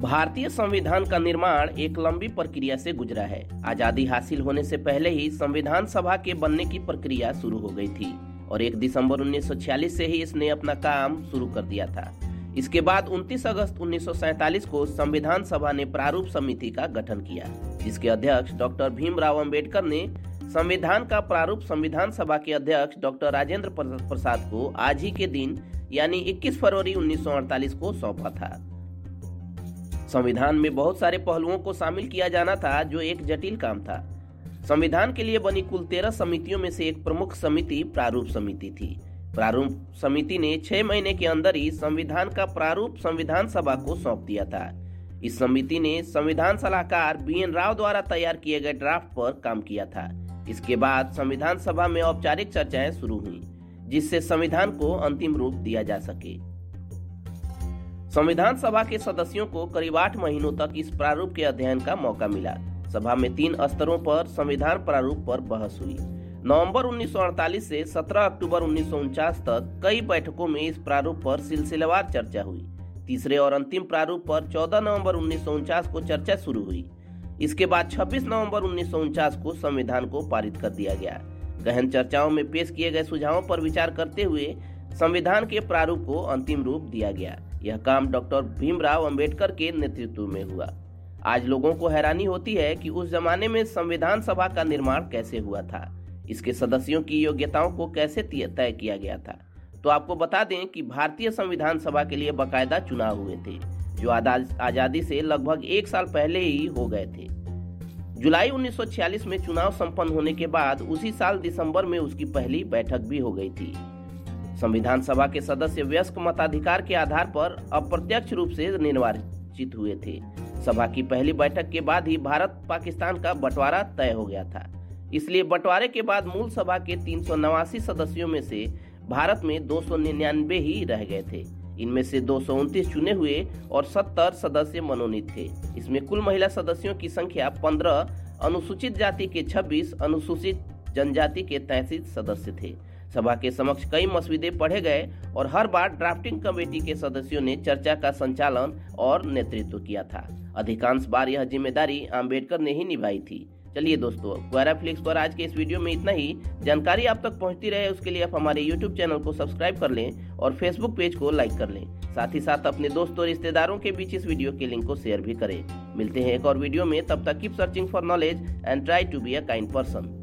भारतीय संविधान का निर्माण एक लंबी प्रक्रिया से गुजरा है। आज़ादी हासिल होने से पहले ही संविधान सभा के बनने की प्रक्रिया शुरू हो गई थी और 1 दिसंबर 1946 से ही इसने अपना काम शुरू कर दिया था। इसके बाद 29 अगस्त 1947 को संविधान सभा ने प्रारूप समिति का गठन किया, जिसके अध्यक्ष डॉक्टर भीमराव अंबेडकर ने संविधान का प्रारूप संविधान सभा के अध्यक्ष डॉक्टर राजेंद्र प्रसाद को आज ही के दिन, यानी 21 फरवरी 1948 को सौंपा था। संविधान में बहुत सारे पहलुओं को शामिल किया जाना था, जो एक जटिल काम था। संविधान के लिए बनी कुल तेरह समितियों में से एक प्रमुख समिति प्रारूप समिति थी। प्रारूप समिति ने छह महीने के अंदर ही संविधान का प्रारूप संविधान सभा को सौंप दिया था। इस समिति ने संविधान सलाहकार बी एन राव द्वारा तैयार किए गए ड्राफ्ट पर काम किया था। इसके बाद संविधान सभा में औपचारिक चर्चाएँ शुरू हुई, जिससे संविधान को अंतिम रूप दिया जा सके। संविधान सभा के सदस्यों को करीब आठ महीनों तक इस प्रारूप के अध्ययन का मौका मिला। सभा में तीन स्तरों पर संविधान प्रारूप पर बहस हुई। नवंबर 1948 से 17 अक्टूबर उन्नीस सौ उनचास तक कई बैठकों में इस प्रारूप पर सिलसिलेवार चर्चा हुई। तीसरे और अंतिम प्रारूप पर 14 नवंबर उन्नीस सौ उनचास को चर्चा शुरू हुई। इसके बाद 26 नवंबर उन्नीस सौ उनचास को संविधान को पारित कर दिया गया। गहन चर्चाओं में पेश किए गए सुझावों पर विचार करते हुए संविधान के प्रारूप को अंतिम रूप दिया गया। यह काम डॉक्टर भीमराव अंबेडकर के नेतृत्व में हुआ। आज लोगों को हैरानी होती है कि उस जमाने में संविधान सभा का निर्माण कैसे हुआ था। इसके सदस्यों की योग्यताओं को कैसे तय किया गया था? तो आपको बता दें कि भारतीय संविधान सभा के लिए बाकायदा चुनाव हुए थे, जो आज़ादी से लगभग एक साल पहले ही हो गए थे। जुलाई 1946 में चुनाव संपन्न होने के बाद उसी साल दिसंबर में उसकी पहली बैठक भी हो गई थी। संविधान सभा के सदस्य व्यस्क मताधिकार के आधार पर अप्रत्यक्ष रूप से निर्वाचित हुए थे। सभा की पहली बैठक के बाद ही भारत पाकिस्तान का बंटवारा तय हो गया था। इसलिए बंटवारे के बाद मूल सभा के तीन सौ नवासी सदस्यों में से भारत में दो सौ निन्यानवे ही रह गए थे। इनमें से दो सौ उनतीस चुने हुए और सत्तर सदस्य मनोनीत थे। इसमें कुल महिला सदस्यों की संख्या पंद्रह, अनुसूचित जाति के 26 अनुसूचित जनजाति के तैतीस सदस्य थे। सभा के समक्ष कई मसविदे पढ़े गए और हर बार ड्राफ्टिंग कमेटी के सदस्यों ने चर्चा का संचालन और नेतृत्व किया था। अधिकांश बार यह ज़िम्मेदारी आम्बेडकर ने ही निभाई थी। चलिए दोस्तों क्वारा फ्लिक्स पर आज के इस वीडियो में इतना ही। जानकारी आप तक पहुँचती रहे, उसके लिए आप हमारे यूट्यूब चैनल को सब्सक्राइब कर लें और फेसबुक पेज को लाइक कर लें। साथ ही साथ अपने दोस्तों और रिश्तेदारों के बीच इस वीडियो के लिंक को शेयर भी करें। मिलते हैं एक और वीडियो में, तब तक keep searching for knowledge and try to be a kind person